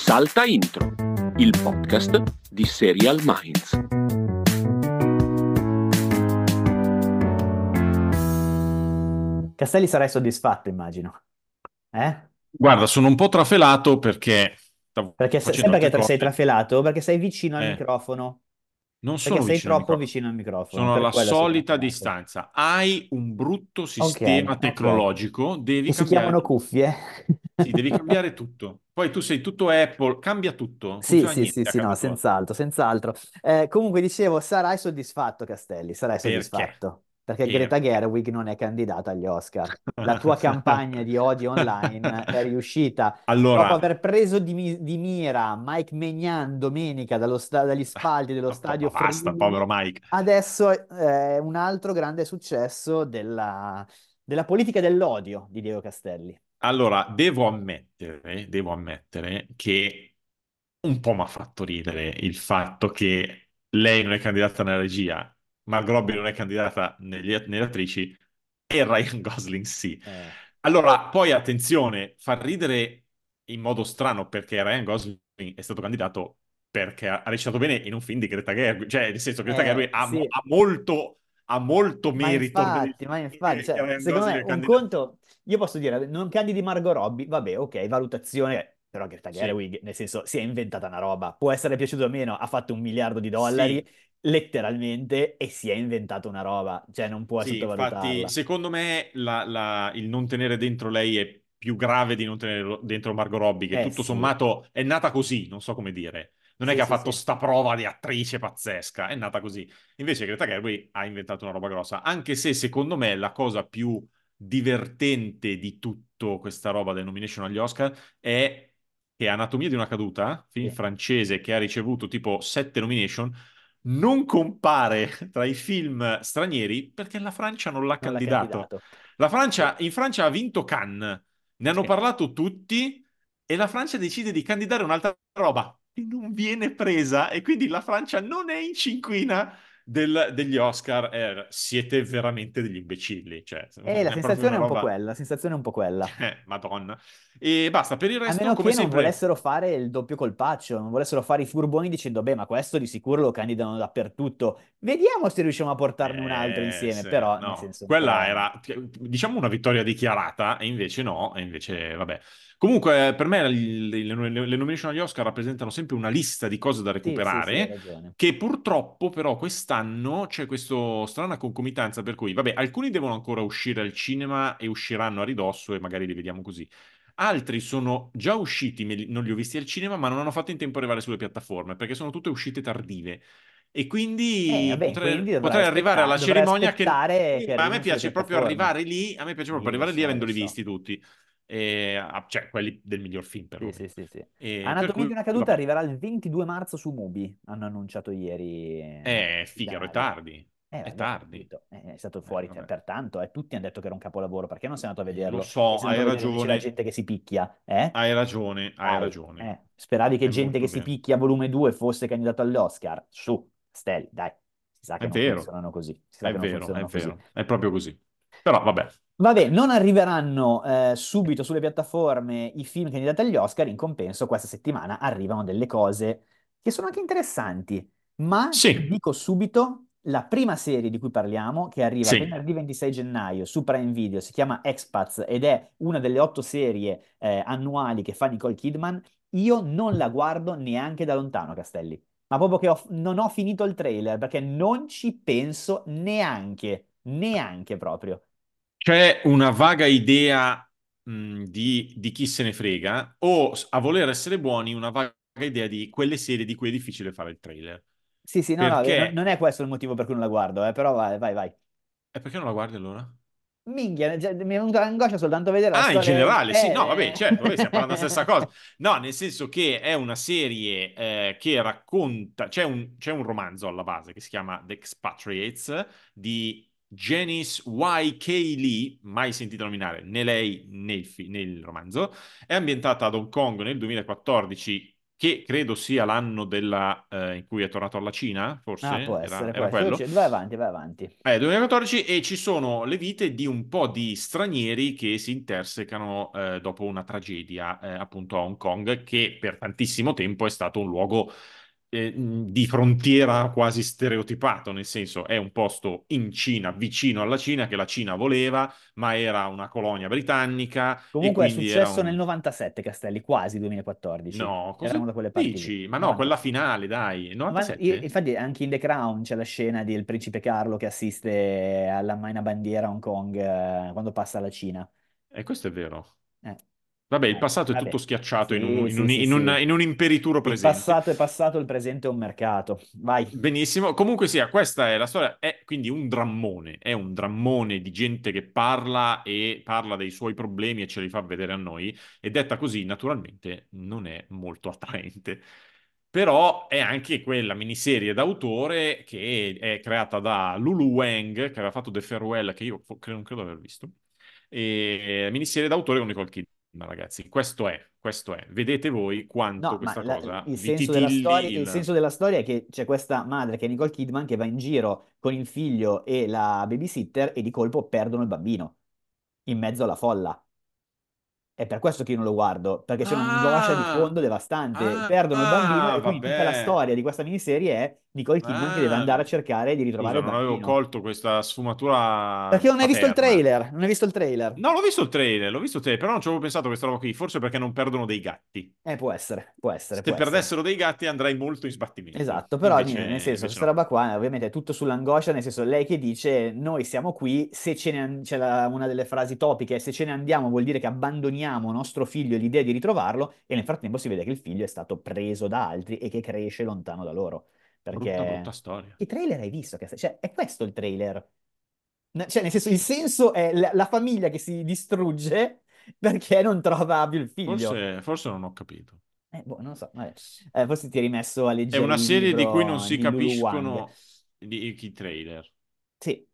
Salta Intro, il podcast di Serial Minds. Castelli sarai soddisfatto, immagino. Eh? Guarda, sono un po' trafelato perché Perché se- facendo sempre che altre tra- sei trafelato, perché sei vicino al Eh, microfono. non Perché sono sei vicino al troppo microfono, vicino al microfono, sono alla solita distanza. Hai un brutto sistema ok. tecnologico, devi Che si cambiare chiamano cuffie. Sì, devi cambiare tutto. Poi tu sei tutto Apple, cambia tutto, Sì, sì, sì, sì, no, senz'altro, senz'altro. Eh, comunque dicevo, sarai soddisfatto, Castelli, sarai Perché? soddisfatto. Perché Greta Perché? Gerwig non è candidata agli Oscar. La tua campagna di odio online è riuscita. Dopo Allora, aver preso di, mi- di mira Mike Maignan domenica dallo sta- dagli spalti dello ma stadio basta, Friuli, povero Mike. adesso è un altro grande successo della, della politica dell'odio di Diego Castelli. Allora, devo ammettere, devo ammettere che un po' mi ha fatto ridere il fatto che lei non è candidata nella regia, Margot Robbie non è candidata negli- nelle attrici e Ryan Gosling sì. Eh, Allora, poi attenzione, fa ridere in modo strano perché Ryan Gosling è stato candidato perché ha recitato bene in un film di Greta Gerwig, cioè nel senso Greta eh, Gerwig ha, sì. ha molto, ha molto Ma merito il infatti, ma infatti, cioè, secondo me un conto, io posso dire, non candidi Margot Robbie, vabbè, ok, valutazione, però Greta Sì, Gerwig, nel senso, si è inventata una roba, può essere piaciuto o meno, ha fatto un miliardo di dollari, sì, letteralmente, e si è inventata una roba, cioè non puoi Sì, infatti, secondo me la- la- il non tenere dentro lei è più grave di non tenere dentro Margot Robbie, che Eh tutto sì, sommato è nata così, non so come dire. Non è sì, che ha sì, fatto sì, sta prova di attrice pazzesca, è nata così. Invece Greta Gerwig ha inventato una roba grossa, anche se secondo me la cosa più divertente di tutto questa roba del nomination agli Oscar è che Anatomia di una caduta, film francese che ha ricevuto tipo sette nomination, non compare tra i film stranieri perché la Francia non l'ha non candidato. candidato. La Francia, in Francia ha vinto Cannes, ne hanno parlato tutti e la Francia decide di candidare un'altra roba che non viene presa e quindi la Francia non è in cinquina del- degli Oscar. Eh, siete veramente degli imbecilli, cioè E la sensazione è un po' quella, la sensazione è un po' quella. Eh, Madonna. E basta, per il A resto, meno come che non sempre... volessero fare il doppio colpaccio, non volessero fare i furboni dicendo, beh, ma questo di sicuro lo candidano dappertutto. Vediamo se riusciamo a portarne un altro Eh, insieme, sì, però, no, senso, quella però... era, diciamo, una vittoria dichiarata, e invece no, e invece, vabbè. Comunque, per me le, le- le nomination agli Oscar rappresentano sempre una lista di cose da Sì, sì, sì, recuperare, che purtroppo però quest'anno c'è questa strana concomitanza per cui, vabbè, alcuni devono ancora uscire al cinema e usciranno a ridosso e magari li vediamo così. Altri sono già usciti, non li ho visti al cinema, ma non hanno fatto in tempo a arrivare sulle piattaforme, perché sono tutte uscite tardive. E Eh, quindi vabbè, potrei, quindi potrei arrivare alla cerimonia che... che ma a me piace proprio arrivare lì, a me piace proprio lo arrivare lì so, lo avendoli so. visti tutti. E, ah, cioè, quelli del miglior film Sì, perlomeno. sì, sì, sì. Per Anatomia cui, di una caduta vabbè, arriverà il 22 marzo su Mubi, hanno annunciato ieri eh, è i figaro, è tardi. Eh, È tardi. Eh, è stato Eh, fuori cioè, vabbè. per tanto, eh, tutti hanno detto che era un capolavoro, perché non sei andato a Eh, lo vederlo? E so, hai ragione, gente che si picchia, eh? hai ragione, hai Dai, ragione. eh, speravi che È gente che si bene. picchia volume 2 fosse candidato all'Oscar? Su, Stelli, dai, si sa che È non vero, funzionano così, si sa è che non vero, è funzionano così. vero, è proprio così. Però vabbè, Vabbè, non arriveranno eh, subito sulle piattaforme i film candidati agli Oscar, in compenso questa settimana arrivano delle cose che sono anche interessanti, ma sì, dico subito, la prima serie di cui parliamo, che arriva sì. venerdì 26 gennaio su Prime Video, si chiama Expats ed è una delle otto serie eh, annuali che fa Nicole Kidman, io non la guardo neanche da lontano, Castelli, ma proprio che ho- non ho finito il trailer perché non ci penso neanche, neanche proprio. C'è una vaga idea mh, di, di chi se ne frega, o a voler essere buoni, una vaga idea di quelle serie di cui è difficile fare il trailer. Sì, sì, no, no, eh, non Perché? è questo il motivo per cui non la guardo, eh, però vai, vai, vai. E perché non la guardi allora? Minchia, già- mi è venuta l'angoscia soltanto vedere la Ah, in storia. generale, sì, no, vabbè, Eh, certo, vabbè, stiamo parlando della stessa cosa. eh. No, nel senso che è una serie eh, che racconta, c'è un, c'è un romanzo alla base che si chiama The Expatriates di Janice Y.K. Lee, mai sentita nominare né lei né il, fi- né il romanzo, è ambientata ad Hong Kong nel 2014 che credo sia l'anno della, eh, in cui è tornato alla Cina, forse? Ah, può Era- essere, era può essere. quello? Vai avanti, vai avanti. Eh, 2014 e ci sono le vite di un po' di stranieri che si intersecano eh, dopo una tragedia eh, appunto a Hong Kong che per tantissimo tempo è stato un luogo eh, di frontiera quasi stereotipato, nel senso è un posto in Cina, vicino alla Cina, che la Cina voleva, ma era una colonia britannica Comunque è successo un... nel 97, Castelli, quasi 2014. No, cosa Eravamo da quelle parti lì. dici? Ma no, quella 97. finale, dai, Ma- 97? io- infatti anche in The Crown c'è la scena del principe Carlo che assiste alla Maina Bandiera a Hong Kong eh, quando passa alla Cina. E questo è vero. Vabbè, il Eh, passato è tutto schiacciato in Sì, un, in sì, un- sì, in un- sì. in un imperituro Il presente. passato è passato, il presente è un mercato. Vai. Benissimo, comunque sia, questa è la storia, è quindi un drammone, è un drammone di gente che parla e parla dei suoi problemi e ce li fa vedere a noi, e detta così, naturalmente, non è molto attraente. Però è anche quella miniserie d'autore che è creata da Lulu Wang, che aveva fatto The Farewell, che io non credo aver visto, e miniserie d'autore con Nicole Kidman, ragazzi. Questo è, questo è. Vedete voi quanto No, ma questa la- cosa il vi senso della titilli storia, il- il senso della storia è che c'è questa madre che è Nicole Kidman che va in giro con il figlio e la babysitter e di colpo perdono il bambino in mezzo alla folla. È per questo che io non lo guardo, perché c'è un'angoscia di Ah, fondo devastante. ah, Perdono il bambino ah, e quindi tutta la vabbè. storia di questa miniserie è Nicole Kidman che deve Ah, andare a cercare di ritrovare Scusa, non avevo colto questa sfumatura Perché non hai visto il trailer? Non hai visto il trailer? No, l'ho visto il trailer, l'ho visto il trailer, però non ci avevo pensato a questa roba qui, forse perché non perdono dei gatti. Eh, può essere, può essere, Se può essere. perdessero dei gatti andrei molto in sbattimento. Esatto, però Invece- nel senso, questa no. roba qua ovviamente è tutto sull'angoscia, nel senso lei che dice noi siamo qui, se ce ne c'è la- una delle frasi topiche, se ce ne andiamo vuol dire che abbandoniamo nostro figlio l'idea di ritrovarlo e nel frattempo si vede che il figlio è stato preso da altri e che cresce lontano da loro. Perché Brutta, brutta storia. che trailer hai visto? Cioè, è questo il trailer. Cioè, nel senso, il senso è la, la famiglia che si distrugge perché non trova più il figlio. Forse, forse non ho capito. Eh, boh, non lo so. Eh, forse ti hai rimesso a È leggere una il serie di cui non si capiscono i, i trailer. Sì.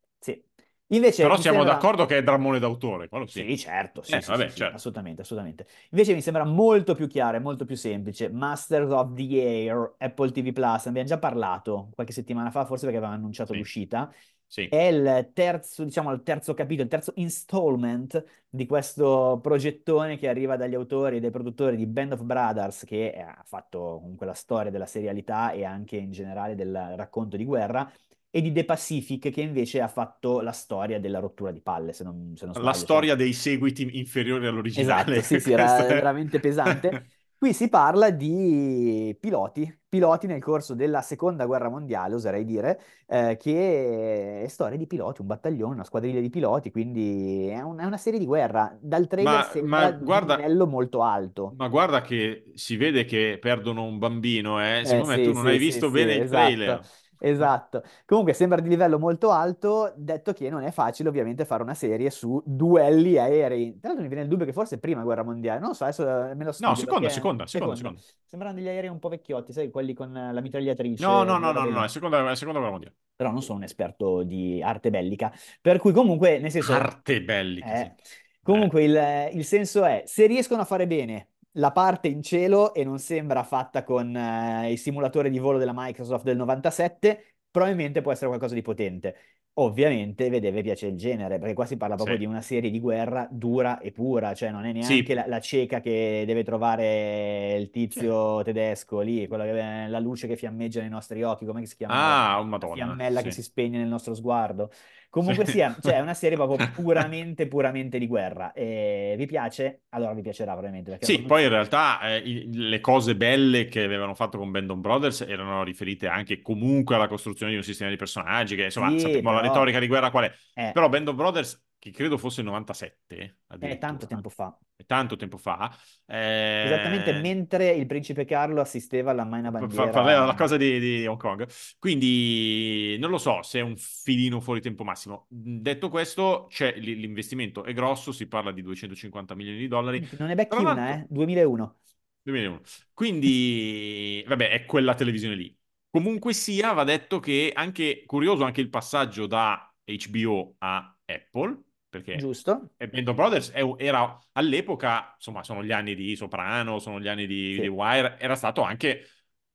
Invece Però siamo sembra- d'accordo che è drammone d'autore, quello sì. Sì, certo, sì, Eh, sì, vabbè, certo. assolutamente, assolutamente. Invece mi sembra molto più chiaro e molto più semplice. Masters of the Air, Apple TV Plus, ne abbiamo già parlato qualche settimana fa, forse perché avevamo annunciato l'uscita. Sì. È il terzo, diciamo, il terzo capitolo, il terzo installment di questo progettone che arriva dagli autori e dai produttori di Band of Brothers, che ha fatto comunque la storia della serialità e anche in generale del racconto di guerra, e di The Pacific, che invece ha fatto la storia della rottura di palle, se non, se non La sbaglio. cioè- storia dei seguiti inferiori all'originale. Esatto, sì, sì, era è- veramente pesante. Qui si parla di piloti, piloti nel corso della seconda guerra mondiale, oserei dire, eh, che è storia di piloti, un battaglione, una squadriglia di piloti, quindi è, un- è una serie di guerra. Dal trailer Ma- sembra ma guarda- livello molto alto. Ma guarda che si vede che perdono un bambino, eh. Eh, Secondo me sì, tu non sì, hai visto sì, bene il esatto, trailer. Esatto. Comunque sembra di livello molto alto, detto che non è facile ovviamente fare una serie su duelli aerei. Tra l'altro mi viene il dubbio che forse prima guerra mondiale, non lo so, adesso eh, me lo studio No, seconda, perché- seconda, seconda, seconda. Sembrano degli aerei un po' vecchiotti, sai, quelli con eh, la mitragliatrice. No, no, no, no, no, è seconda, è seconda guerra mondiale. Però non sono un esperto di arte bellica, per cui comunque, nel senso... Arte bellica, Eh, sì. Comunque il, il senso è, se riescono a fare bene la parte in cielo e non sembra fatta con eh, i simulatori di volo della Microsoft del 97, probabilmente può essere qualcosa di potente. Ovviamente vi deve piacere il genere, perché qua si parla proprio Sì. di una serie di guerra dura e pura, cioè non è Sì. neanche la, la cieca che deve trovare il tizio tedesco lì, quella che- la luce che fiammeggia nei nostri occhi, come si chiama? Ah, oh, La madonna. fiammella che sì. si spegne nel nostro sguardo. Comunque Sì. sia, cioè è una serie proprio puramente, puramente di guerra. E vi piace? Allora vi piacerà probabilmente. Sì, la poi in realtà eh, le cose belle che avevano fatto con Bandon Brothers erano riferite anche comunque alla costruzione di un sistema di personaggi, che insomma Sì, sappiamo la retorica di guerra qual è. Eh, Però Bandon Brothers, che credo fosse il 97, è addirittura, tanto tempo fa. è tanto tempo fa, eh, Esattamente mentre il principe Carlo assisteva alla Maina Bandiera. Parla la cosa di, di Hong Kong. Quindi non lo so se è un filino fuori tempo massimo. Detto questo, c'è l'investimento è grosso, si parla di 250 milioni di dollari. Non ne becchi Tra una, eh? 2001. 2001. Quindi, vabbè, è quella televisione lì. Comunque sia, va detto che anche curioso anche il passaggio da HBO a Apple, perché Giusto. e Band of Brothers è era all'epoca, insomma, sono gli anni di Soprano, sono gli anni di, Sì. di Wire, era stato anche,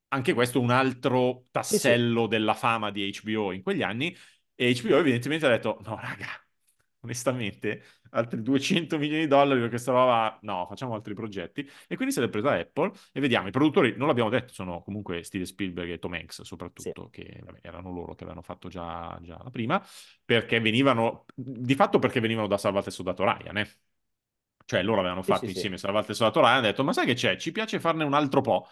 anche questo un altro tassello della fama di HBO in quegli anni, e HBO evidentemente ha detto, no raga, onestamente, altri 200 milioni di dollari per questa roba, no, facciamo altri progetti, e quindi se l'è presa Apple, e vediamo, i produttori, non l'abbiamo detto, sono comunque Steven Spielberg e Tom Hanks soprattutto, che vabbè, erano loro che avevano fatto già, già prima, perché venivano, di fatto perché venivano da Salvate il Soldato Ryan, eh. Cioè loro avevano Sì, fatto sì, sì. insieme Salvate il Soldato Ryan, hanno detto, ma sai che c'è? Ci piace farne un altro po'.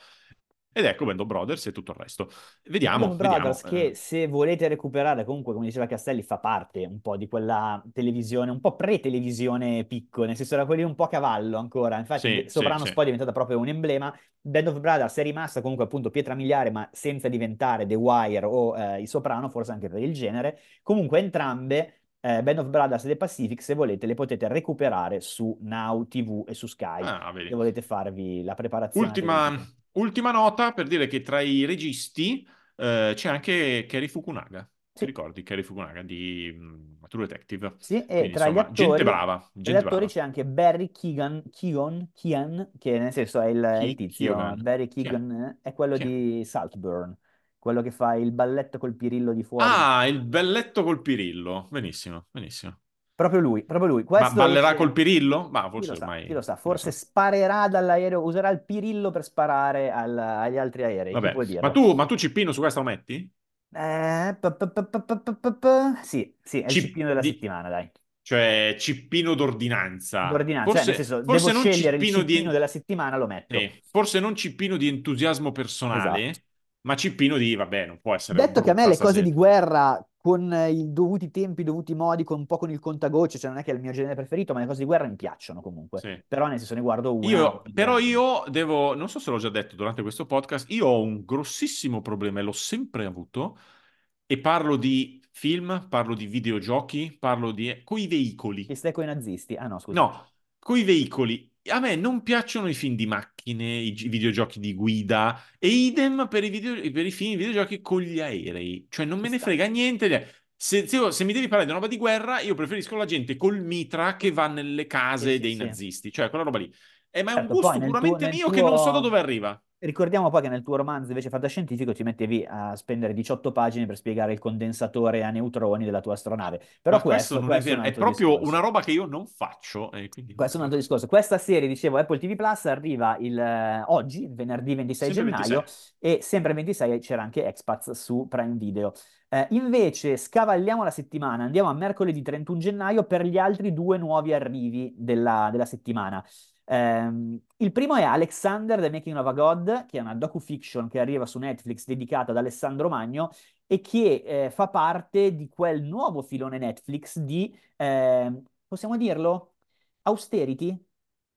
Ed ecco Band of Brothers e tutto il resto. Vediamo, Band of Brothers, vediamo. che eh. se volete recuperare, comunque, come diceva Castelli, fa parte un po' di quella televisione, un po' pre-televisione picco, nel senso era quelli un po' a cavallo ancora. Infatti, Sì, Sopranos sì, sì. poi è diventata proprio un emblema. Band of Brothers è rimasta comunque appunto pietra miliare, ma senza diventare The Wire o eh, I Soprano, forse anche per il genere. Comunque, entrambe. eh, Band of Brothers e The Pacific, se volete, le potete recuperare su Now TV e su Sky. Ah. Se volete farvi la preparazione Ultima. Ultima nota per dire che tra i registi eh, c'è anche Kerry Fukunaga. Ti Sì. ricordi Kerry Fukunaga di mm, True Detective? Sì, e Quindi, tra gli insomma, gente attori, brava, tra gli gente attori c'è anche Barry Keegan, Keegan, Keegan, che nel senso è il, il tizio, Keoghan. Barry è? Keegan eh, è quello di Saltburn, quello che fa il balletto col pirillo di fuori. Ah, il belletto col pirillo. Benissimo, benissimo. Proprio lui, proprio lui. Questo Ma ballerà col Pirillo? Ma forse chi ormai... Sa, chi lo sa, forse so. sparerà dall'aereo, userà il Pirillo per sparare al, agli altri aerei, ma tu, ma tu, Cippino su questo lo metti? Eh, p- p- p- sì, sì, è Cip- il Cippino della di... settimana, dai. Cioè, Cippino d'ordinanza. D'ordinanza, forse, cioè, nel senso, forse devo scegliere Cippino il Cippino di... della settimana, lo metto. Eh, forse non Cippino di entusiasmo personale, esatto. ma Cippino di, vabbè, non può essere... Detto che a me le cose di guerra con eh, i dovuti tempi, i dovuti modi, con un po' con il contagocce, cioè non è che è il mio genere preferito, ma le cose di guerra mi piacciono comunque. Sì. Però nel senso ne guardo una. Io, però io devo, non so se l'ho già detto durante questo podcast, io ho un grossissimo problema e l'ho sempre avuto, e parlo di film, parlo di videogiochi, parlo di... coi veicoli. Che stai con i nazisti? Ah no, scusa. No, coi veicoli. A me non piacciono i film di macchine, i gi- videogiochi di guida, e idem per i, video- per i film, i videogiochi con gli aerei. Cioè, non me ne frega niente. Se, se- se mi devi parlare di una roba di guerra, io preferisco la gente col mitra che va nelle case Sì, dei sì. nazisti. Cioè, quella roba lì. Eh, ma è un Certo, gusto nel tuo- puramente nel mio che non so da tuo- dove arriva. Ricordiamo poi che nel tuo romanzo invece fantascientifico ti mettevi a spendere 18 pagine per spiegare il condensatore a neutroni della tua astronave. Però Ma questo, questo, questo è è un è proprio discorso. una roba che io non faccio. E quindi Questo è un altro discorso. Questa serie, dicevo, Apple TV Plus arriva il, eh, oggi, venerdì 26 Sempre gennaio, 26. e sempre il 26 c'era anche Expats su Prime Video. Eh, invece scavalliamo la settimana, andiamo a mercoledì 31 gennaio per gli altri due nuovi arrivi della, della settimana. Ehm, il primo è Alexander, The Making of a God, che è una docu-fiction che arriva su Netflix dedicata ad Alessandro Magno e che eh, fa parte di quel nuovo filone Netflix di, ehm, possiamo dirlo, austerity,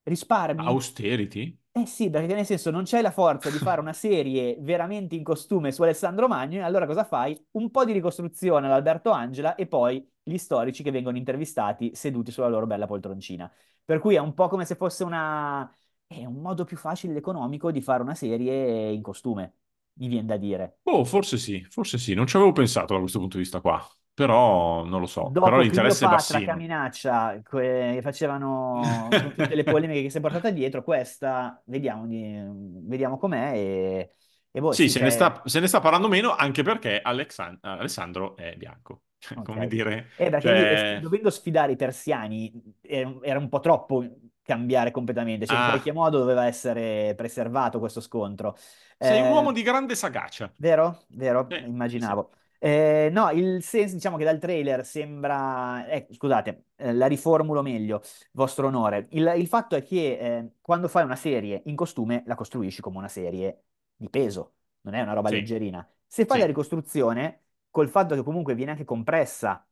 risparmi. Austerity? Eh sì, perché nel senso non c'hai la forza di fare una serie veramente in costume su Alessandro Magno, e allora cosa fai? Un po' di ricostruzione all'Alberto Angela e poi gli storici che vengono intervistati seduti sulla loro bella poltroncina. Per cui è un po' come se fosse una... è un modo più facile ed economico di fare una serie in costume, mi viene da dire. Oh, forse sì, forse sì. Non ci avevo pensato da questo punto di vista qua. Però non lo so. Dopo Però l'interesse è Cleopatra, bassino. Caminaccia, que- che facevano tutte le polemiche che si è portata dietro, questa vediamo, di- vediamo com'è e, e boh, Sì, sì, se ne c'è- sta, se ne sta parlando meno anche perché Alexan- Alessandro è bianco. Cioè, Ok. Come dire... Eh, perché lì, cioè- eh, dovendo sfidare i persiani era, era un po' troppo cambiare completamente, cioè in Ah. qualche modo doveva essere preservato questo scontro. Sei un Eh, uomo di grande sagacia. Vero? Vero? Immaginavo. Eh, no, il senso, diciamo che dal trailer sembra... eh, scusate, eh, la riformulo meglio, vostro onore. Il, il fatto è che eh, quando fai una serie in costume la costruisci come una serie di peso, non è una roba Sì. leggerina. Se fai Sì. la ricostruzione, col fatto che comunque viene anche compressa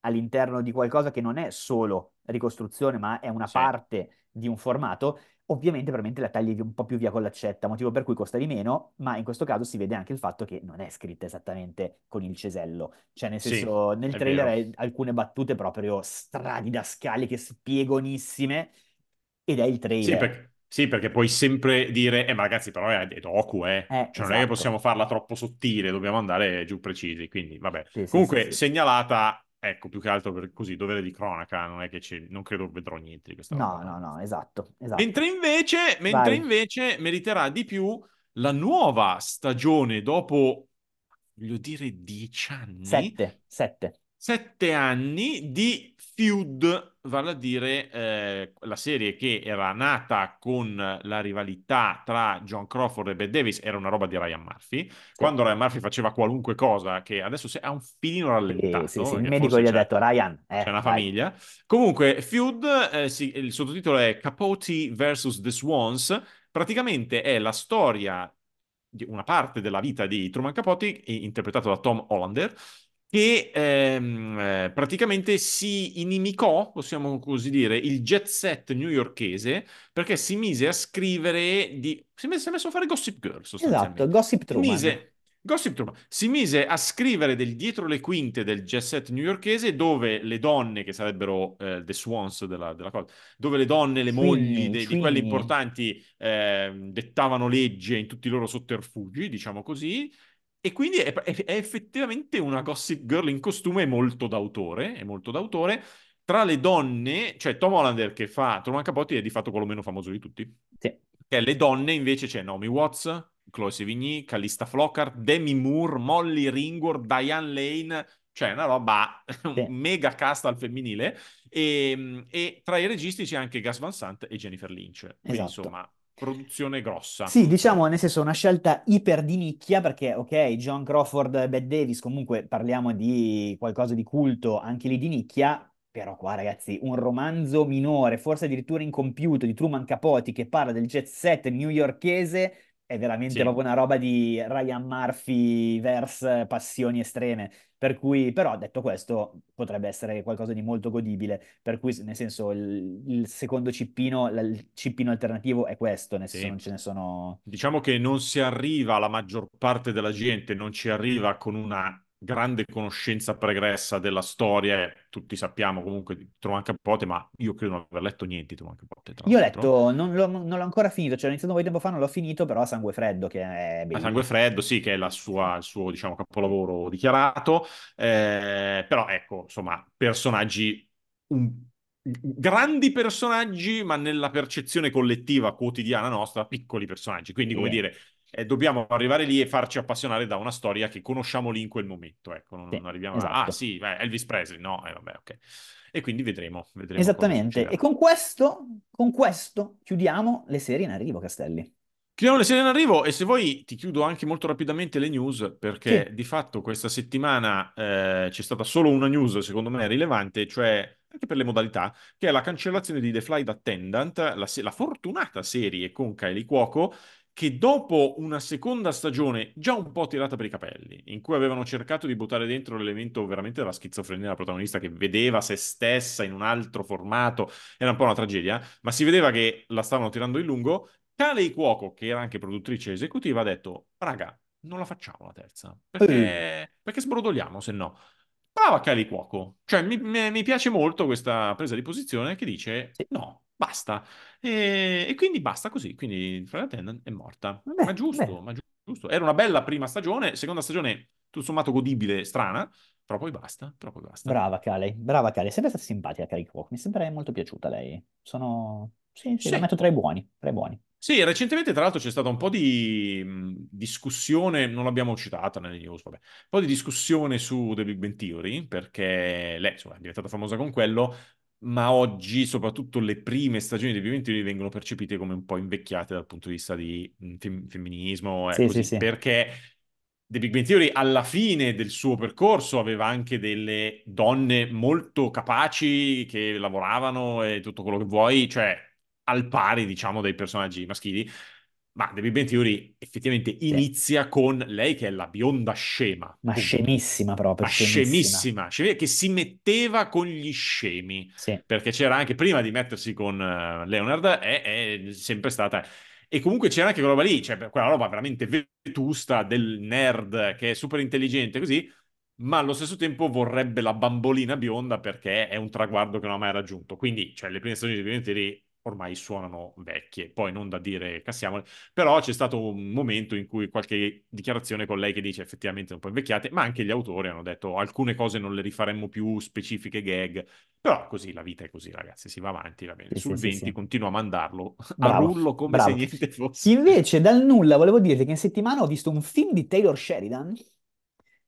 all'interno di qualcosa che non è solo ricostruzione, ma è una Sì. parte di un formato, ovviamente veramente la tagli un po' più via con l'accetta, motivo per cui costa di meno, ma in questo caso si vede anche il fatto che non è scritta esattamente con il cesello, cioè nel Sì, senso nel è trailer hai alcune battute proprio stradidascaliche, spiegonissime, ed è il Sì, trailer. perché, sì, perché puoi sempre dire, eh, ma ragazzi, però è, è docu, eh. Eh, Cioè, non è che esatto. possiamo farla troppo sottile, dobbiamo andare giù precisi. Quindi, vabbè. Sì, sì, Comunque, sì, sì. segnalata ecco, più che altro per così, dovere di cronaca, non è che c'è, non credo vedrò niente di questa No, roba. no, no, esatto, esatto. Mentre invece, mentre Vai. invece meriterà di più la nuova stagione dopo, voglio dire, dieci anni, Sette, sette. sette anni di feud, vale a dire eh, la serie che era nata con la rivalità tra John Crawford e Bette Davis, era una roba di Ryan Murphy. Quando Ryan Murphy faceva qualunque cosa, che adesso ha un filino Sì, rallentato, sì, sì, il perché medico forse gli ha detto, Ryan, eh, c'è una vai. famiglia. Comunque, Feud, eh, sì, il sottotitolo è Capote vs. The Swans. Praticamente è la storia di una parte della vita di Truman Capote, interpretato da Tom Hollander, che ehm, eh, praticamente si inimicò, possiamo così dire, il jet set newyorkese perché si mise a scrivere di... si è messo, si a fare Gossip Girl sostanzialmente. Esatto, Gossip Si Truman. mise, Gossip Truman. Si mise a scrivere del dietro le quinte del jet set newyorkese dove le donne, che sarebbero eh, the swans della, della cosa, dove le donne, le mogli de- di quelli importanti eh, dettavano legge in tutti i loro sotterfugi, diciamo così. E quindi è, è- è effettivamente una Gossip Girl in costume molto d'autore, è molto d'autore. Tra le donne, cioè Tom Hollander che fa Truman Capote è di fatto quello meno famoso di tutti. Sì. Che le donne invece c'è Naomi Watts, Chloe Sevigny, Callista Flockhart, Demi Moore, Molly Ringwald, Diane Lane, cioè una roba, un Sì. mega cast al femminile. E, e tra i registi c'è anche Gus Van Sant e Jennifer Lynch. Quindi Esatto. insomma, produzione grossa. Sì, diciamo nel senso una scelta iper di nicchia perché ok, John Crawford e Bette Davis comunque parliamo di qualcosa di culto anche lì di nicchia, però qua ragazzi un romanzo minore, forse addirittura incompiuto di Truman Capote che parla del jet set newyorkese è veramente Sì. proprio una roba di Ryan Murphy versus passioni estreme. Per cui, però, detto questo, potrebbe essere qualcosa di molto godibile. Per cui, nel senso, il, il secondo cippino, il cippino alternativo è questo, nel senso Sì. non ce ne sono... Diciamo che non si arriva, la maggior parte della gente non ci arriva con una grande conoscenza pregressa della storia. Tutti sappiamo comunque di Truman Capote, ma io credo non aver letto niente di Truman Capote. Io ho letto, non l'ho non l'ho ancora finito, cioè ho iniziato un po' di tempo fa, non l'ho finito, però a sangue freddo, che è A bellissimo. Sangue Freddo, sì, che è la sua- il suo, diciamo, capolavoro dichiarato. Eh, però ecco, insomma, personaggi, un- grandi personaggi, ma nella percezione collettiva quotidiana nostra, piccoli personaggi. Quindi, come Sì. dire, eh, dobbiamo arrivare lì e farci appassionare da una storia che conosciamo lì in quel momento. Ecco, non, Sì, non arriviamo a, esatto. ah sì, beh, Elvis Presley, no, eh, vabbè, ok. E quindi vedremo, vedremo Esattamente. E con questo, con questo chiudiamo le serie in arrivo, Castelli. Chiudiamo le serie in arrivo e se vuoi ti chiudo anche molto rapidamente le news perché Sì. di fatto questa settimana eh, c'è stata solo una news secondo me rilevante, cioè anche per le modalità, che è la cancellazione di The Flight Attendant, la, se- la fortunata serie con Kylie Cuoco che dopo una seconda stagione già un po' tirata per i capelli, in cui avevano cercato di buttare dentro l'elemento veramente della schizofrenia della protagonista che vedeva se stessa in un altro formato, era un po' una tragedia, ma si vedeva che la stavano tirando in lungo. Kalei Cuoco, che era anche produttrice esecutiva, ha detto: Raga, non la facciamo la terza perché, perché sbrodoliamo se no. Brava Kalei Cuoco, cioè mi, mi- piace molto questa presa di posizione che dice. No, basta. E, e quindi basta così. Quindi Flight Attendant è morta. Vabbè, ma giusto, beh. ma giusto. Era una bella prima stagione, seconda stagione tutto sommato godibile, strana, però poi basta. Però poi basta. Brava Calei, brava Calei, è sempre stata simpatica Calei Cuoco, mi è sempre molto piaciuta lei. Sono... Sì, sì, Sì. la metto tra i buoni, tra i buoni. Sì, recentemente tra l'altro c'è stata un po' di mh, discussione, non l'abbiamo citata nelle news, vabbè, un po' di discussione su The Big Bang Theory, perché lei insomma, è diventata famosa con quello, ma oggi soprattutto le prime stagioni di The Big Bang Theory vengono percepite come un po' invecchiate dal punto di vista di mh, fem- femminismo e Sì, così, sì, sì. perché The Big Bang Theory alla fine del suo percorso aveva anche delle donne molto capaci che lavoravano e tutto quello che vuoi, cioè al pari, diciamo, dei personaggi maschili. Ma The Big Bang Theory effettivamente inizia con lei che è la bionda scema. Ma punto. scemissima proprio, Ma scemissima. scemissima, scemi- che si metteva con gli scemi Sì, perché c'era anche prima di mettersi con eh, Leonard, è, è sempre stata. E comunque c'era anche quella roba lì, cioè quella roba veramente vetusta del nerd che è super intelligente così, ma allo stesso tempo vorrebbe la bambolina bionda perché è un traguardo che non ha mai raggiunto. Quindi, cioè, le prime stagioni di Big Bang Theory ormai suonano vecchie, poi non da dire cassiamole, però c'è stato un momento in cui qualche dichiarazione con lei che dice effettivamente un po' invecchiate, ma anche gli autori hanno detto alcune cose non le rifaremmo più, specifiche gag, però così la vita è così ragazzi, si va avanti, va bene. Sì, sul sì, 20 sì. continua a mandarlo Bravo, a rullo come bravo. se niente fosse. Invece, dal nulla, volevo dirti che in settimana ho visto un film di Taylor Sheridan,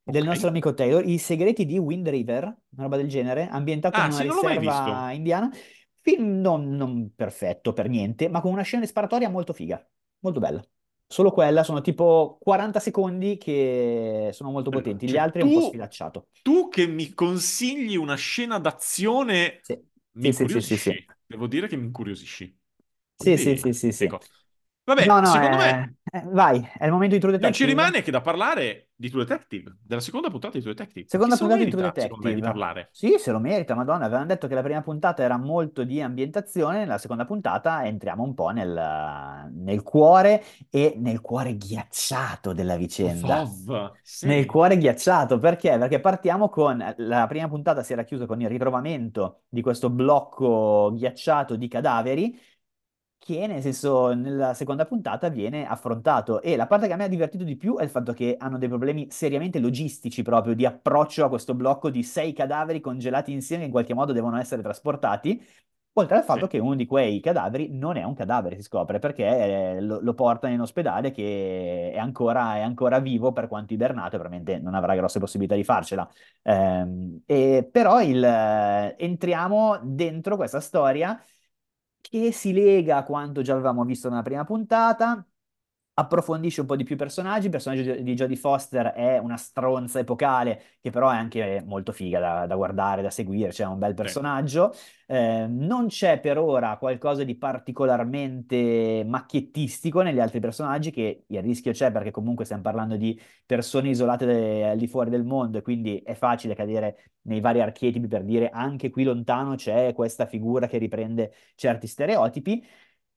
del Ok. nostro amico Taylor, I segreti di Wind River, una roba del genere, ambientato in Ah, una l'ho mai riserva indiana. Film non, non perfetto per niente, ma con una scena di sparatoria molto figa, molto bella. Solo quella, sono tipo 40 secondi che sono molto potenti, gli cioè, altri è un po' tu, sfilacciato. tu che mi consigli una scena d'azione Sì, mi sì, sì, sì, sì, sì. incuriosisci. Devo dire che mi incuriosisci. Sì, sì, Quindi, sì, sì, sì. ecco. Vabbè, No, no, secondo me eh, eh, vai, è il momento di True non ci Detective. rimane che da parlare di True Detective, della seconda puntata di True Detective. Seconda se lo puntata di True me, di Detective. parlare. Sì, se lo merita, Madonna. Avevano detto che la prima puntata era molto di ambientazione, nella seconda puntata entriamo un po' nel, nel cuore e nel cuore ghiacciato della vicenda. Nel sì. cuore ghiacciato, perché? Perché partiamo con la prima puntata si era chiusa con il ritrovamento di questo blocco ghiacciato di cadaveri che nel senso nella seconda puntata viene affrontato e la parte che a me ha divertito di più è il fatto che hanno dei problemi seriamente logistici proprio di approccio a questo blocco di sei cadaveri congelati insieme che in qualche modo devono essere trasportati. Oltre al fatto Sì. che uno di quei cadaveri non è un cadavere, si scopre, perché eh, lo, lo portano in ospedale che è ancora, è ancora vivo per quanto ibernato e probabilmente non avrà grosse possibilità di farcela. Ehm, e però il, eh, entriamo dentro questa storia che si lega a quanto già avevamo visto nella prima puntata, approfondisce un po' di più i personaggi. Il personaggio di Jodie Foster è una stronza epocale, che però è anche molto figa da, da guardare, da seguire, cioè è un bel personaggio. Eh, non c'è per ora qualcosa di particolarmente macchiettistico negli altri personaggi, che il rischio c'è perché comunque stiamo parlando di persone isolate de- al di fuori del mondo e quindi è facile cadere nei vari archetipi per dire anche qui lontano c'è questa figura che riprende certi stereotipi.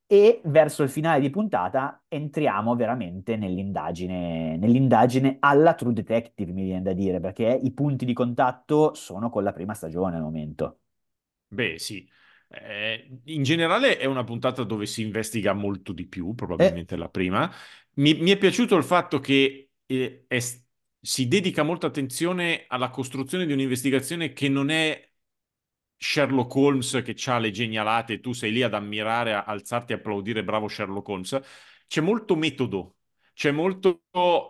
E verso il finale di puntata entriamo veramente nell'indagine, nell'indagine alla True Detective, mi viene da dire, perché i punti di contatto sono con la prima stagione al momento. Beh, sì. Eh, in generale è una puntata dove si investiga molto di più, Eh, probabilmente la prima. Mi, mi è piaciuto il fatto che eh, è- si dedica molta attenzione alla costruzione di un'investigazione che non è Sherlock Holmes che ha le genialate e tu sei lì ad ammirare, a alzarti e applaudire, bravo Sherlock Holmes. C'è molto metodo, c'è molto,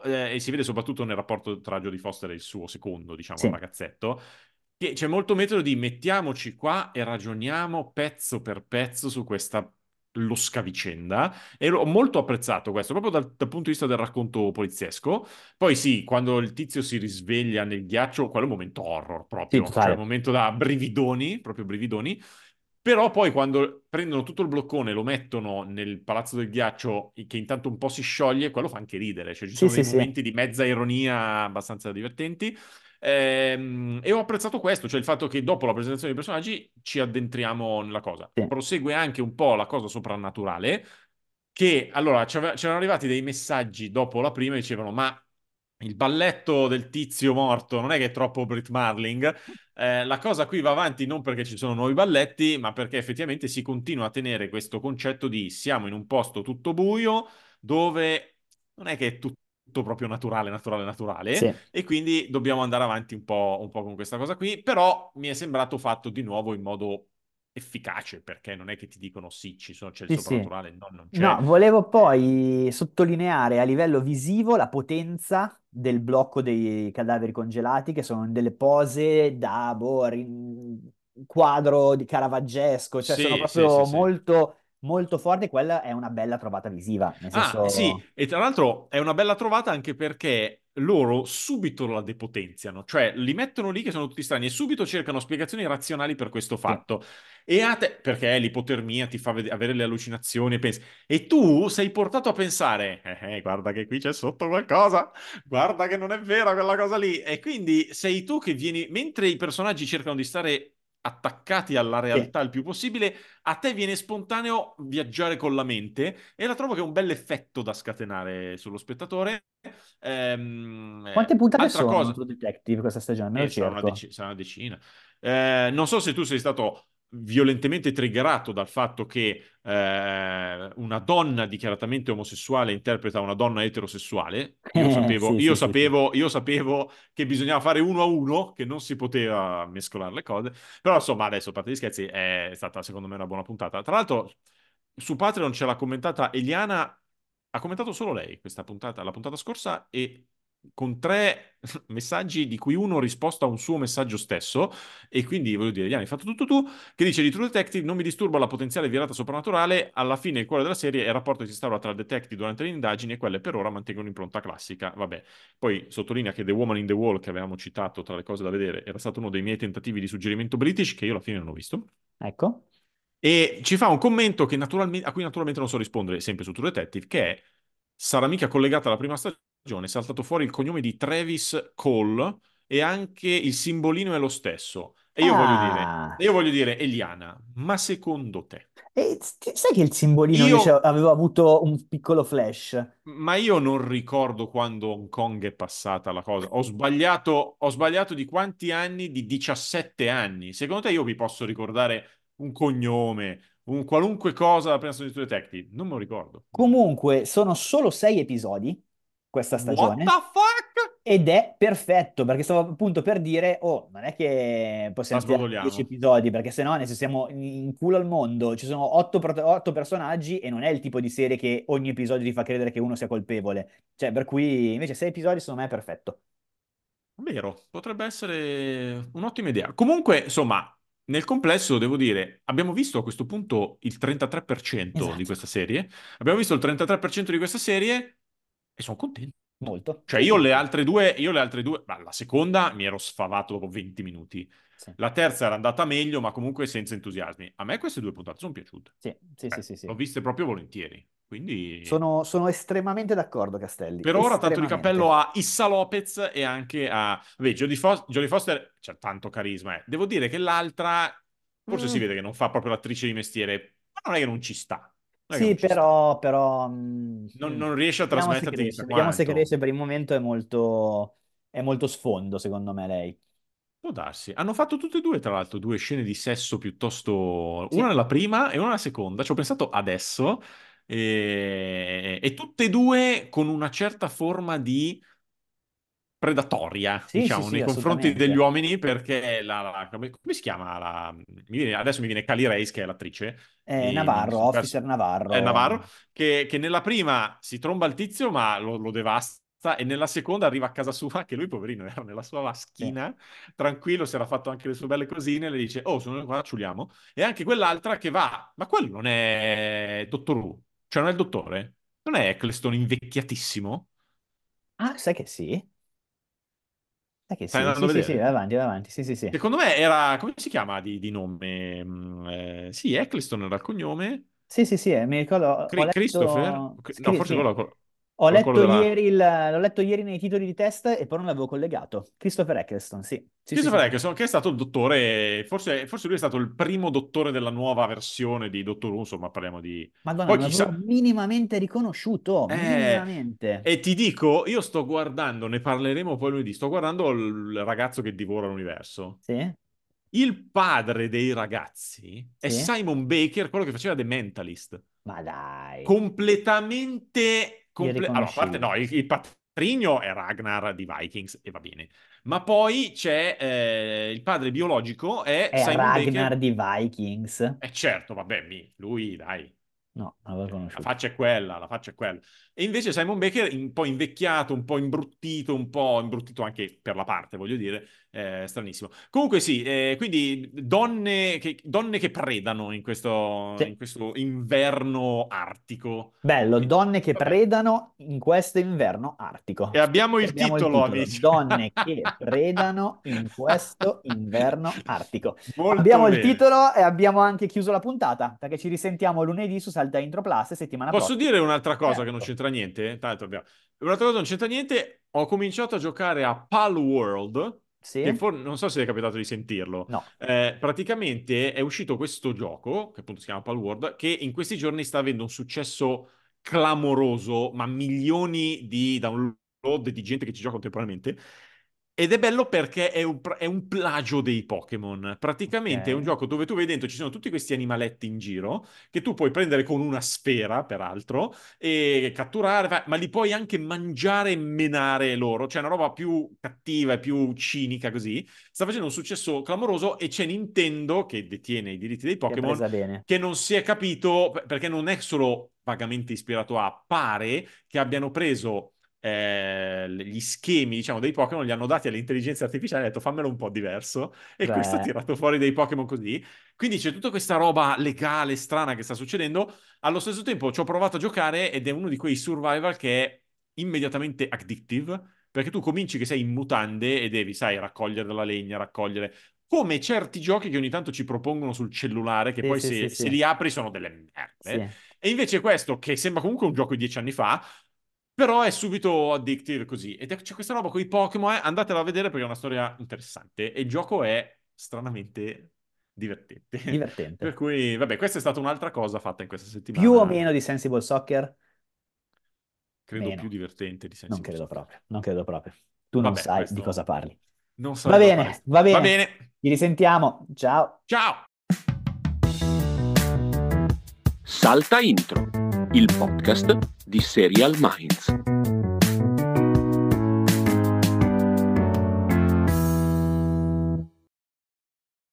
eh, e si vede soprattutto nel rapporto tra Jodie Foster e il suo secondo, diciamo, sì, ragazzetto, che c'è molto metodo di mettiamoci qua e ragioniamo pezzo per pezzo su questa losca vicenda e ho molto apprezzato questo proprio dal, dal punto di vista del racconto poliziesco poi sì, quando il tizio si risveglia nel ghiaccio, quello è un momento horror sì, proprio, cioè un momento da brividoni, proprio brividoni. Però poi quando prendono tutto il bloccone e lo mettono nel palazzo del ghiaccio, che intanto un po' si scioglie, quello fa anche ridere. Cioè ci Sì, sono dei sì, sì, momenti di mezza ironia abbastanza divertenti. Ehm, e ho apprezzato questo, cioè il fatto che dopo la presentazione dei personaggi ci addentriamo nella cosa. sì, Prosegue anche un po' la cosa soprannaturale, che allora c'erano arrivati dei messaggi dopo la prima dicevano ma il balletto del tizio morto non è che è troppo Brit Marling, eh, la cosa qui va avanti non perché ci sono nuovi balletti, ma perché effettivamente si continua a tenere questo concetto di siamo in un posto tutto buio dove non è che è tutto proprio naturale, naturale, naturale, sì. e quindi dobbiamo andare avanti un po', un po' con questa cosa qui, però mi è sembrato fatto di nuovo in modo efficace, perché non è che ti dicono sì, ci sono, c'è il Sì, sì. soprannaturale, no, non c'è. No, volevo poi sottolineare a livello visivo la potenza del blocco dei cadaveri congelati, che sono delle pose da boh, quadro di caravaggesco, cioè sono Sì, sì, sì, proprio sì. molto, molto forti. Quella è una bella trovata visiva, nel Ah, senso... sì, e tra l'altro è una bella trovata anche perché loro subito la depotenziano, cioè li mettono lì che sono tutti strani e subito cercano spiegazioni razionali per questo fatto. E a te, perché è l'ipotermia, ti fa ved- avere le allucinazioni e pensi, e tu sei portato a pensare, eh, eh, guarda che qui c'è sotto qualcosa, guarda che non è vera quella cosa lì. E quindi sei tu che vieni, mentre i personaggi cercano di stare attaccati alla sì. realtà il più possibile, a te viene spontaneo viaggiare con la mente e la trovo che è un bel effetto da scatenare sullo spettatore. Ehm, Quante puntate sono cosa, Detective questa stagione? Eh, sarà una, dec- una decina. Eh, non so se tu sei stato violentemente triggerato dal fatto che eh, una donna dichiaratamente omosessuale interpreta una donna eterosessuale. Io sapevo, Sì, io sì, sì, sapevo, io sapevo che bisognava fare uno a uno, che non si poteva mescolare le cose. Però insomma, adesso, a parte gli scherzi, è stata secondo me una buona puntata. Tra l'altro, su Patreon ce l'ha commentata Eliana, ha commentato solo lei questa puntata, la puntata scorsa, e con tre messaggi di cui uno risposto a un suo messaggio stesso e quindi voglio dire, Eliana, hai fatto tutto tu, che dice di True Detective non mi disturba la potenziale virata soprannaturale, alla fine il cuore della serie è il rapporto che si instaura tra detective durante le indagini e quelle per ora mantengono impronta classica, vabbè. Poi sottolinea che The Woman in the Wall, che avevamo citato tra le cose da vedere, era stato uno dei miei tentativi di suggerimento british che io alla fine non ho visto. Ecco. E ci fa un commento che naturalmente, a cui naturalmente non so rispondere, sempre su True Detective, che è, sarà mica collegata alla prima stagione, è saltato fuori il cognome di Travis Cole e anche il simbolino è lo stesso. E io voglio dire, Ah, io voglio dire, Eliana, ma secondo te? e sai che il simbolino Io- invece aveva avuto un piccolo flash? Ma io non ricordo quando Hong Kong è passata la cosa. Ho sbagliato, ho sbagliato di quanti anni? Di 17 anni. Secondo te io vi posso ricordare un cognome, un qualunque cosa stagione di True Detective? Non me lo ricordo. Comunque, sono solo sei episodi questa What stagione. the fuck? Ed è perfetto, perché stavo appunto per dire, oh, non è che possiamo sbodoliamo. 10 episodi, perché se no ne siamo in culo al mondo, ci sono 8, personaggi e non è il tipo di serie che ogni episodio ti fa credere che uno sia colpevole. Cioè, per cui invece 6 episodi secondo me è perfetto. Vero, potrebbe essere un'ottima idea. Comunque, insomma, nel complesso devo dire, abbiamo visto a questo punto il 33% Esatto. di questa serie. Abbiamo visto il 33% di questa serie e sono contento. Molto. Cioè, io le altre due, io le altre due, ma la seconda mi ero sfavato dopo 20 minuti. Sì, La terza era andata meglio, ma comunque senza entusiasmi. A me queste due puntate sono piaciute. sì, sì, Cioè, sì, sì, sì. L'ho viste proprio volentieri. Quindi, Sono, sono estremamente d'accordo, Castelli. per ora, tanto di cappello a Issa Lopez e anche a... Vabbè, Jodie, Fos- Jodie Foster c'ha tanto carisma. eh. Devo dire che l'altra, forse Mm. si vede che non fa proprio l'attrice di mestiere, ma non è che non ci sta. Sì, però, però mm, Non, non riesce a Vediamo se trasmetterti cresce, vediamo se cresce. Per il momento è molto, è molto sfondo, secondo me, lei. Può darsi. Hanno fatto tutte e due, tra l'altro, due scene di sesso piuttosto... Sì. Una nella prima e una nella seconda. Ci ho pensato adesso. E... e tutte e due con una certa forma di predatoria, Sì, diciamo, sì, sì, nei confronti degli uomini, perché la, la- come, si chiama? La, mi viene- adesso mi viene Cali Reis, che è l'attrice. Eh, di- Navarro, su- Officer Navarro. eh, Navarro, che, che nella prima si tromba il tizio, ma lo, lo devasta. E nella seconda arriva a casa sua, che lui, poverino, era nella sua vaschina, tranquillo, si era fatto anche le sue belle cosine, le dice, oh, sono qua, ciuliamo. E anche quell'altra che va, ma quello non è Dottor Who, cioè non è il dottore? Non è Eccleston invecchiatissimo? Ah, sai che sì? Sai che Stai sì? andando Sì, sì, sì, vai avanti, vai avanti. Sì, sì, sì. Secondo me era, come si chiama di, di nome? Mm, eh, sì, Eccleston era il cognome. Sì, sì, sì, eh, mi ricordo, Cri- Christopher? letto... Ok, No, forse quello, Ho letto ieri il... l'ho letto ieri nei titoli di test e poi non l'avevo collegato. Christopher Eccleston, sì. Sì, sì, Christopher sì. Eccleston, che è stato il dottore, forse, forse lui è stato il primo dottore della nuova versione di Dottor Who, insomma parliamo di... Madonna, Poi chissà... minimamente riconosciuto, Eh, minimamente. e ti dico, io sto guardando, ne parleremo poi lunedì, sto guardando il ragazzo che divora l'universo. Sì? Il padre dei ragazzi è Sì? Simon Baker, quello che faceva The Mentalist. Ma dai, completamente... comple- Allora, a parte no, il, il patrigno è Ragnar di Vikings e va bene. Ma poi c'è eh, il padre biologico è, è Simon Ragnar Baker. di Vikings? E certo, vabbè, mi, lui, dai, No, non l'avevo la conosciuto. faccia è quella, la faccia è quella. E invece Simon Baker, un po' invecchiato, un po' imbruttito, un po' imbruttito anche per la parte, voglio dire, eh, stranissimo. Comunque sì, eh, quindi donne che, donne che predano in questo, Sì. in questo inverno artico. Bello, donne che vabbè. predano in questo inverno artico. E abbiamo il Abbiamo titolo, amici. Donne che predano in questo inverno artico. Molto abbiamo il bene. titolo e abbiamo anche chiuso la puntata, perché ci risentiamo lunedì su Salta Intro Plus settimana Posso prossima. dire un'altra cosa Certo. che non c'entra niente? Tanto abbiamo... Un'altra cosa non c'entra niente, ho cominciato a giocare a Pal World, Sì? for- non so se è capitato di sentirlo. No. Eh, praticamente è uscito questo gioco, che appunto si chiama Pal World, che in questi giorni sta avendo un successo clamoroso, ma milioni di download di gente che ci gioca contemporaneamente. Ed è bello perché è un, è un plagio dei Pokémon. Praticamente è un gioco dove tu vedi dentro ci sono tutti questi animaletti in giro che tu puoi prendere con una sfera, peraltro, e catturare, ma li puoi anche mangiare e menare loro. Cioè, una roba più cattiva e più cinica così. Sta facendo un successo clamoroso e c'è Nintendo, che detiene i diritti dei Pokémon, che non si è capito, perché non è solo vagamente ispirato a, pare che abbiano preso eh, gli schemi, diciamo, dei Pokémon, li hanno dati all'intelligenza artificiale e ha detto fammelo un po' diverso e questo ha Beh, tirato fuori dei Pokémon così. Quindi c'è tutta questa roba legale, strana che sta succedendo. Allo stesso tempo ci ho provato a giocare ed è uno di quei survival che è immediatamente addictive, perché tu cominci che sei in mutande e devi, sai, raccogliere della legna, raccogliere come certi giochi che ogni tanto ci propongono sul cellulare, che sì, poi sì, se, sì, se li apri sono delle merde. E invece questo, che sembra comunque un gioco di dieci anni fa, però è subito addictive così. Ed è- c'è questa roba con i Pokémon, eh, andatela a vedere perché è una storia interessante. E il gioco è stranamente divertente. Per Divertente. cui, vabbè, questa è stata un'altra cosa fatta in questa Più o settimana. meno di Sensible Soccer? Credo più Meno. divertente di Non Sensible credo Soccer. proprio. Non credo proprio. Tu non Vabbè, sai questo di cosa parli. non so Va bene, va Va bene. bene. Ci risentiamo. Ciao. Ciao! Salta Intro, il podcast di Serial Minds.